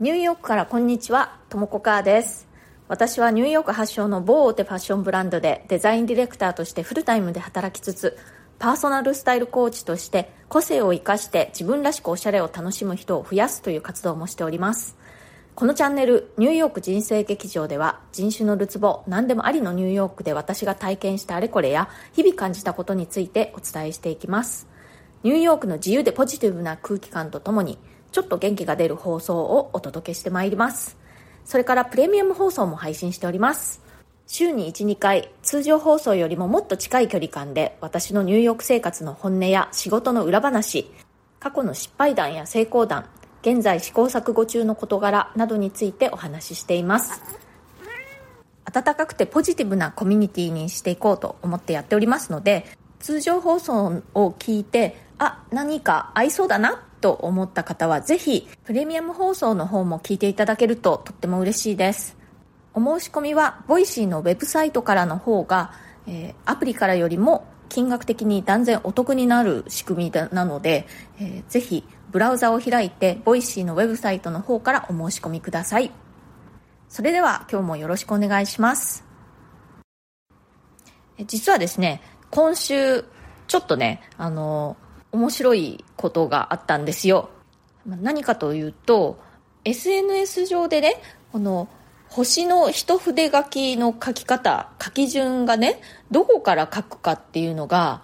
ニューヨークからこんにちは、ともこかーです。私はニューヨーク発祥の某大手ファッションブランドでデザインディレクターとしてフルタイムで働きつつ、パーソナルスタイルコーチとして個性を生かして自分らしくおしゃれを楽しむ人を増やすという活動もしております。このチャンネル、ニューヨーク人生劇場では人種のるつぼ、何でもありのニューヨークで私が体験したあれこれや日々感じたことについてお伝えしていきます。ニューヨークの自由でポジティブな空気感とともに、ちょっと元気が出る放送をお届けしてまいります。それからプレミアム放送も配信しております。週に1、2回、通常放送よりももっと近い距離感で、私のニューヨーク生活の本音や仕事の裏話、過去の失敗談や成功談、現在試行錯誤中の事柄などについてお話ししています。温かくてポジティブなコミュニティにしていこうと思ってやっておりますので、通常放送を聞いて、あ、何か合いそうだなと思った方はぜひプレミアム放送の方も聞いていただけるととっても嬉しいです。お申し込みはボイシーのウェブサイトからの方が、えーアプリからよりも金額的に断然お得になる仕組みなので、えーぜひブラウザを開いてボイシーのウェブサイトの方からお申し込みください。それでは今日もよろしくお願いします。実はですね、今週ちょっとね、あの、面白いことがあったんですよ。何かというと、SNS 上でね、この星の一筆書きの書き方、書き順がね、どこから書くかっていうのが、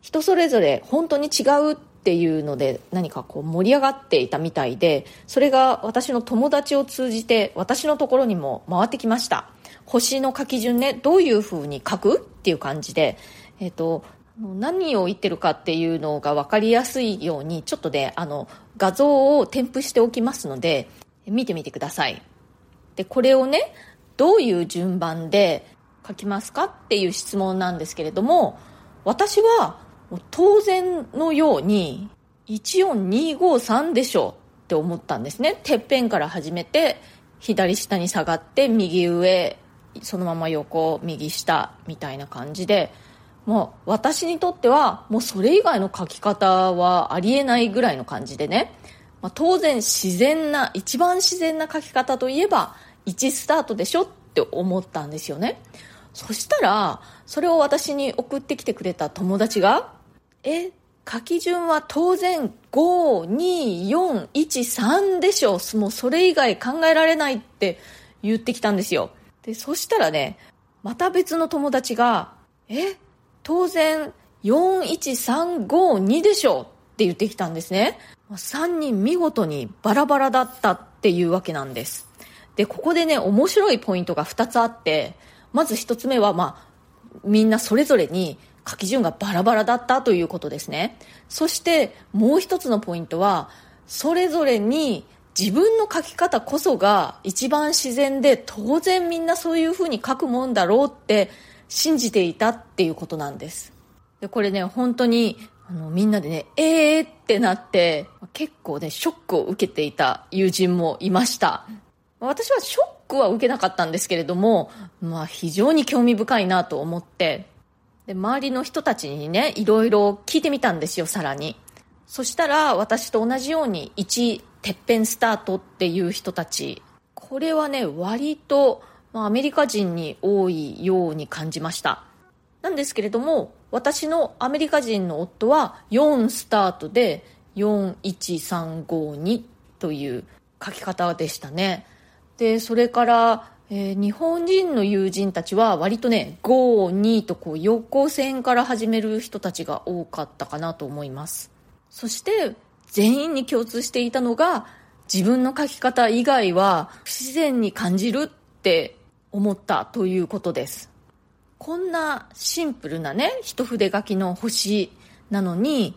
人それぞれ本当に違うっていうので何かこう盛り上がっていたみたいで、それが私の友達を通じて私のところにも回ってきました。星の書き順ね、どういう風に書くっていう感じで、えっ、と、何を言ってるかっていうのが分かりやすいように、ちょっとで、あの、画像を添付しておきますので、見てみてください。で、これをね、どういう順番で書きますかっていう質問なんですけれども、私は当然のように、14253でしょって思ったんですね。てっぺんから始めて、左下に下がって、右上、そのまま横、右下、みたいな感じで、もう私にとっては、もうそれ以外の書き方はありえないぐらいの感じでね、まあ、当然自然な、一番自然な書き方といえば、1スタートでしょって思ったんですよね。そしたら、それを私に送ってきてくれた友達が、え、書き順は当然5、2、4、1、3でしょもうそれ以外考えられないって言ってきたんですよ。で、そしたらね、また別の友達が、え、当然4、1、3、5、2でしょって言ってきたんですね。3人見事にバラバラだったっていうわけなんです。で、ここでね、面白いポイントが2つあって、まず1つ目は、まあ、みんなそれぞれに書き順がバラバラだったということですね。そして、もう1つのポイントは、それぞれに自分の書き方こそが一番自然で、当然みんなそういう風に書くもんだろうって信じていたっていうことなんです。で、これね、本当に、あの、みんなでね、えーってなって、結構ね、ショックを受けていた友人もいました。私はショックは受けなかったんですけれども、まあ非常に興味深いなと思って、で、周りの人たちにね、いろいろ聞いてみたんですよ、さらに。そしたら、私と同じように、1、てっぺんスタートっていう人たち、これはね、割と、まあ、アメリカ人に多いように感じました。なんですけれども、私のアメリカ人の夫は4スタートで41352という書き方でしたね。で、それから、えー日本人の友人たちは割とね、5、2とこう横線から始める人たちが多かったかなと思います。そして、全員に共通していたのが、自分の書き方以外は不自然に感じるって思ったということです。こんなシンプルなね、一筆書きの星なのに、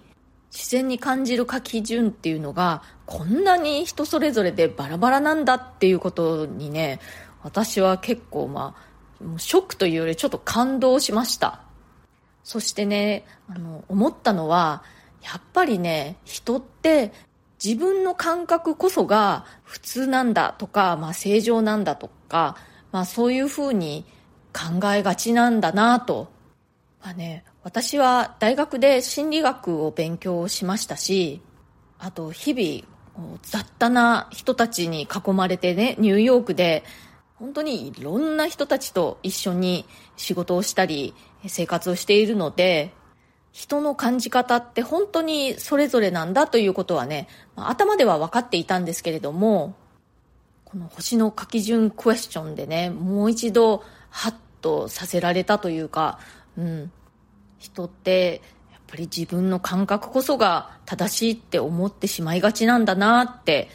自然に感じる書き順っていうのが、こんなに人それぞれでバラバラなんだっていうことにね、私は結構まあ、ショックというよりちょっと感動しました。そしてね、あの、思ったのは、やっぱりね、人って自分の感覚こそが普通なんだとか、まあ正常なんだとか、まあそういうふうに考えがちなんだなと。まあね、私は大学で心理学を勉強しましたし、あと日々雑多な人たちに囲まれてねニューヨークで本当にいろんな人たちと一緒に仕事をしたり生活をしているので人の感じ方って本当にそれぞれなんだということはね頭では分かっていたんですけれどもこの星の書き順クエスチョンでねもう一度ハッとさせられたというか、うん、人ってやっぱり自分の感覚こそが正しいって思ってしまいがちなんだなって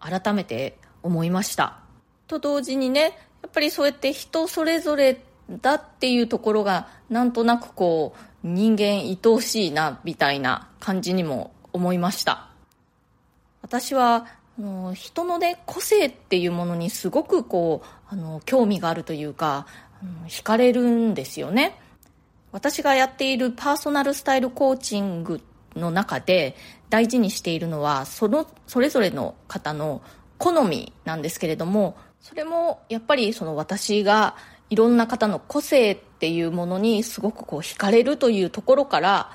改めて思いました。と同時にねやっぱりそうやって人それぞれだっていうところがなんとなくこう人間愛おしいなみたいな感じにも思いました。私はの人のね個性っていうものにすごくこうあの興味があるというか、惹かれるんですよね。私がやっているパーソナルスタイルコーチングの中で大事にしているのはそのそれぞれの方の好みなんですけれどもそれもやっぱりその私がいろんな方の個性っていうものにすごくこう惹かれるというところから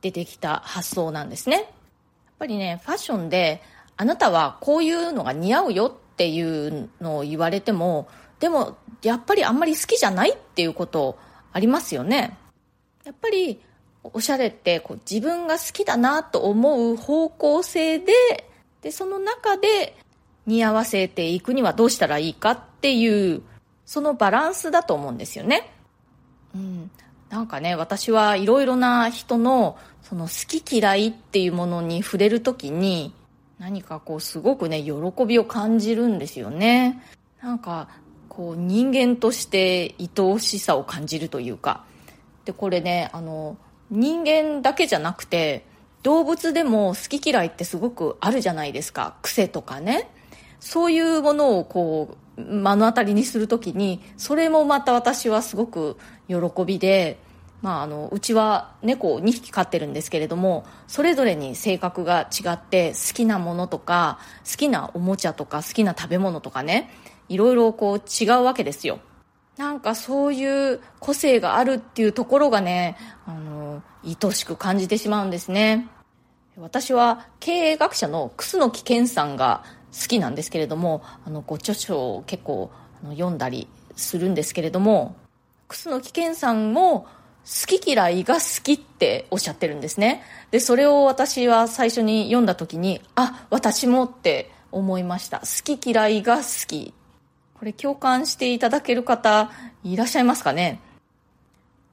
出てきた発想なんですね。やっぱりねファッションであなたはこういうのが似合うよっていうのを言われてもでもやっぱりあんまり好きじゃないっていうことありますよねやっぱりおしゃれってこう自分が好きだなと思う方向性ででその中で似合わせていくにはどうしたらいいかっていうそのバランスだと思うんですよね。うん、なんかね私はいろいろな人のその好き嫌いっていうものに触れるときに何かこうすごくね喜びを感じるんですよね。なんかこう人間として愛おしさを感じるというか。でこれねあの人間だけじゃなくて動物でも好き嫌いってすごくあるじゃないですか。癖とかね。そういうものをこう目の当たりにするときにそれもまた私はすごく喜びで、まあ、あのうちは猫を2匹飼ってるんですけれどもそれぞれに性格が違って好きなものとか好きなおもちゃとか好きな食べ物とかねいろいろこう違うわけですよ。なんかそういう個性があるっていうところがねあの愛しく感じてしまうんですね。私は経営学者の楠木健さんが好きなんですけれどもあのご著書を結構読んだりするんですけれども楠木健さんも好き嫌いが好きっておっしゃってるんですね。でそれを私は最初に読んだ時にあ私もって思いました。好き嫌いが好き。これ共感していただける方いらっしゃいますかね？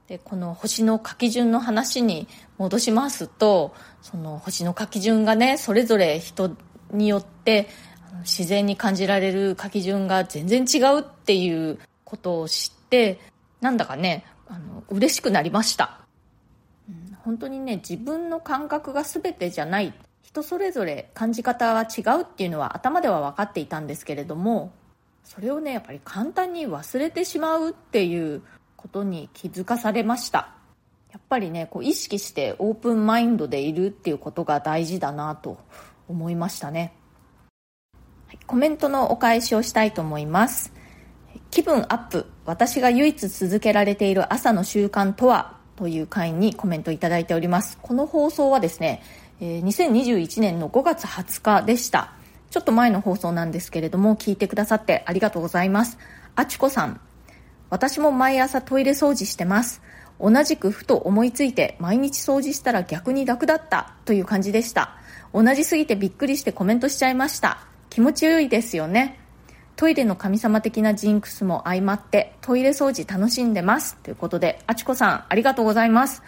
でこの星の書き順の話に戻しますとその星の書き順がねそれぞれ人によって自然に感じられる書き順が全然違うっていうことを知ってなんだかねあの嬉しくなりました、うん、本当にね自分の感覚が全てじゃない。人それぞれ感じ方は違うっていうのは頭では分かっていたんですけれどもそれをねやっぱり簡単に忘れてしまうっていうことに気づかされました。やっぱりねこう意識してオープンマインドでいるっていうことが大事だなと思いましたね。コメントのお返しをしたいと思います。気分アップ。私が唯一続けられている朝の習慣とはという回にコメントいただいております。この放送はですね2021年の5月20日でした。ちょっと前の放送なんですけれども聞いてくださってありがとうございます。あちこさん私も毎朝トイレ掃除してます。同じくふと思いついて毎日掃除したら逆に楽だった。という感じでした。同じすぎてびっくりしてコメントしちゃいました。気持ちよいですよね。トイレの神様的なジンクスも相まってトイレ掃除楽しんでます。ということであちこさんありがとうございます。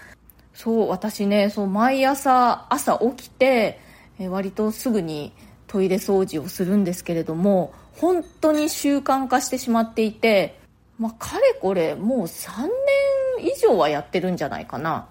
そう私ねそう毎朝朝起きて、え割とすぐにトイレ掃除をするんですけれども本当に習慣化してしまっていて、まあ、かれこれもう3年以上はやってるんじゃないかな。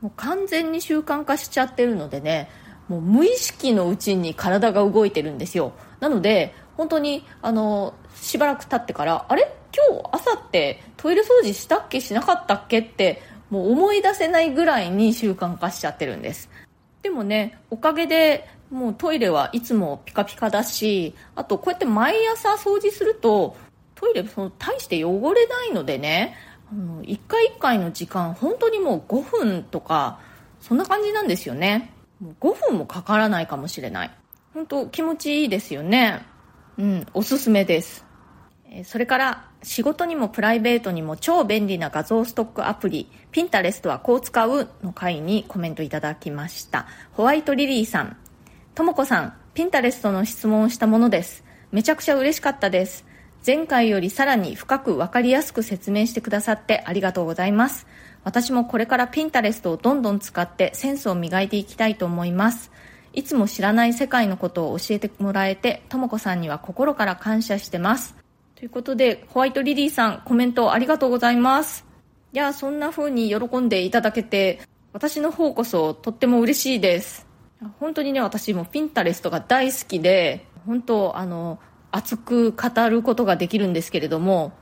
もう完全に習慣化しちゃってるのでねもう無意識のうちに体が動いてるんですよ。なので本当にあのしばらく経ってからあれ？今日朝ってトイレ掃除したっけ？しなかったっけ？ってもう思い出せないぐらいに習慣化しちゃってるんです。でもねおかげでもうトイレはいつもピカピカだしあとこうやって毎朝掃除するとトイレその大して汚れないのでねあの1回1回の時間本当にもう5分とかそんな感じなんですよね。もう5分もかからないかもしれない。本当気持ちいいですよね。うんおすすめです。それから仕事にもプライベートにも超便利な画像ストックアプリピンタレストはこう使うの回にコメントいただきました。ホワイトリリーさん。ともこさんピンタレストの質問をしたものです。めちゃくちゃ嬉しかったです。前回よりさらに深く分かりやすく説明してくださってありがとうございます。私もこれからピンタレストをどんどん使ってセンスを磨いていきたいと思います。いつも知らない世界のことを教えてもらえてともこさんには心から感謝してますということで、ホワイトリリーさん、コメントありがとうございます。いや、そんな風に喜んでいただけて、私の方こそとっても嬉しいです。本当にね、私もピンタレストが大好きで、本当、あの、熱く語ることができるんですけれども、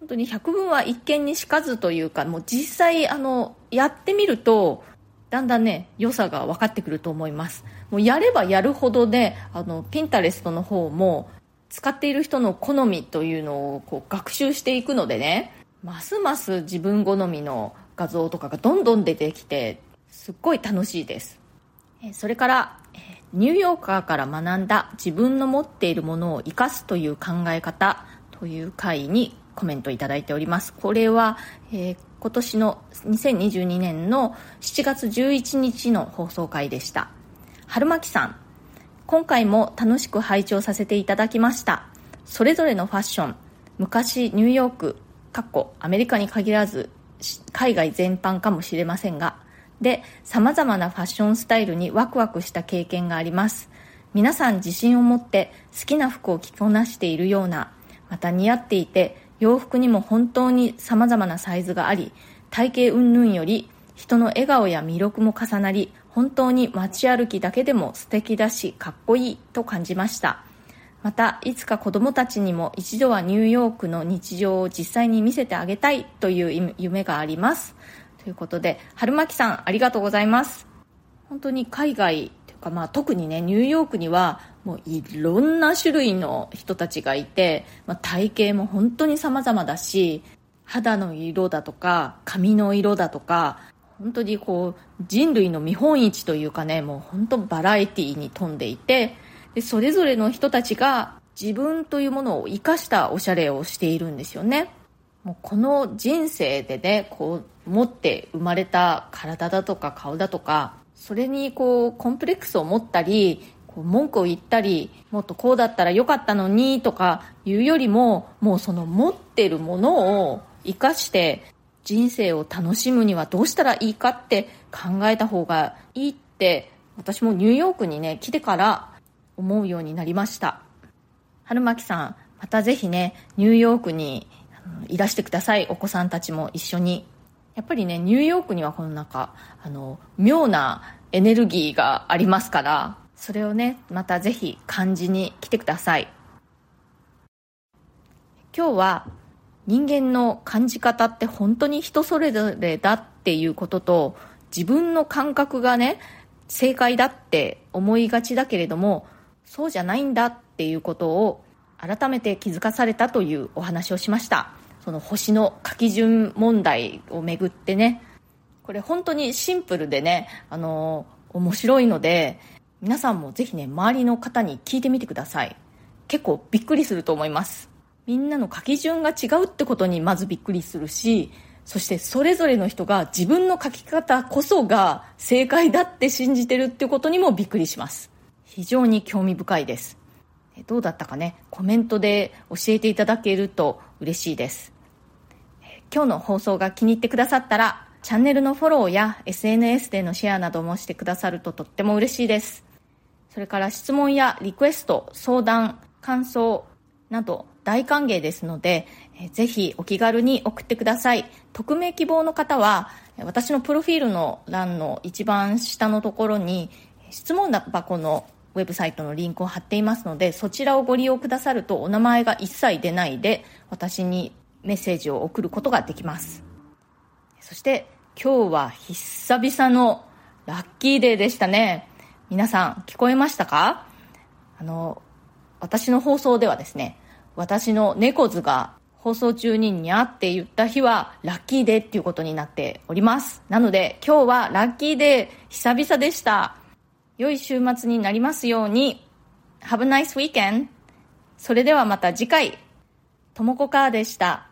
本当に百聞は一見にしかずというか、もう実際、あの、やってみると、だんだんね、良さが分かってくると思います。もうやればやるほどね、あの、ピンタレストの方も、使っている人の好みというのをこう学習していくのでねますます自分好みの画像とかがどんどん出てきてすっごい楽しいですそれからニューヨーカーから学んだ自分の持っているものを生かすという考え方という回にコメントいただいておりますこれは、えー、今年の2022年の7月11日の放送回でした。春巻さん今回も楽しく拝聴させていただきました。それぞれのファッション昔ニューヨークかっこアメリカに限らず海外全般かもしれませんがで様々なファッションスタイルにワクワクした経験があります。皆さん自信を持って好きな服を着こなしているようなまた似合っていて洋服にも本当に様々なサイズがあり体型云々より人の笑顔や魅力も重なり本当に街歩きだけでも素敵だしかっこいいと感じました。またいつか子供たちにも一度はニューヨークの日常を実際に見せてあげたいという夢があります。ということで春巻さんありがとうございます。本当に海外、まあ、特にねニューヨークにはもういろんな種類の人たちがいて、まあ、体型も本当に様々だし肌の色だとか髪の色だとか本当にこう人類の見本市というかねもう本当バラエティーに富んでいてでそれぞれの人たちが自分というものを生かしたおしゃれをしているんですよね。もうこの人生でねこう持って生まれた体だとか顔だとかそれにこうコンプレックスを持ったりこう文句を言ったりもっとこうだったらよかったのにとかいうよりももうその持ってるものを生かして人生を楽しむにはどうしたらいいかって考えた方がいいって私もニューヨークにね来てから思うようになりました。春巻さんまたぜひねニューヨークにいらしてください。お子さんたちも一緒に。やっぱりねニューヨークにはこのなんかあの妙なエネルギーがありますからそれをねまたぜひ感じに来てください。今日は人間の感じ方って本当に人それぞれだっていうことと自分の感覚がね正解だって思いがちだけれどもそうじゃないんだっていうことを改めて気づかされたというお話をしました。その星の書き順問題をめぐってねこれ本当にシンプルでねあの面白いので皆さんもぜひね周りの方に聞いてみてください。結構びっくりすると思います。みんなの書き順が違うってことにまずびっくりするしそしてそれぞれの人が自分の書き方こそが正解だって信じてるってことにもびっくりします。非常に興味深いです。どうだったかね？コメントで教えていただけると嬉しいです。今日の放送が気に入ってくださったらチャンネルのフォローや SNS でのシェアなどもしてくださるととっても嬉しいですそれから質問やリクエスト相談感想など大歓迎ですので、ぜひお気軽に送ってください。匿名希望の方は、私のプロフィールの欄の一番下のところに、質問箱のウェブサイトのリンクを貼っていますので、そちらをご利用くださるとお名前が一切出ないで、私にメッセージを送ることができます。そして今日は久々のラッキーデーでしたね。皆さん聞こえましたか？あの、私の放送ではですね、私の猫図が放送中ににゃって言った日はラッキーデーっていうことになっております。なので今日はラッキーデー久々でした。良い週末になりますように。Have a nice weekend! それではまた次回、ともこかーでした。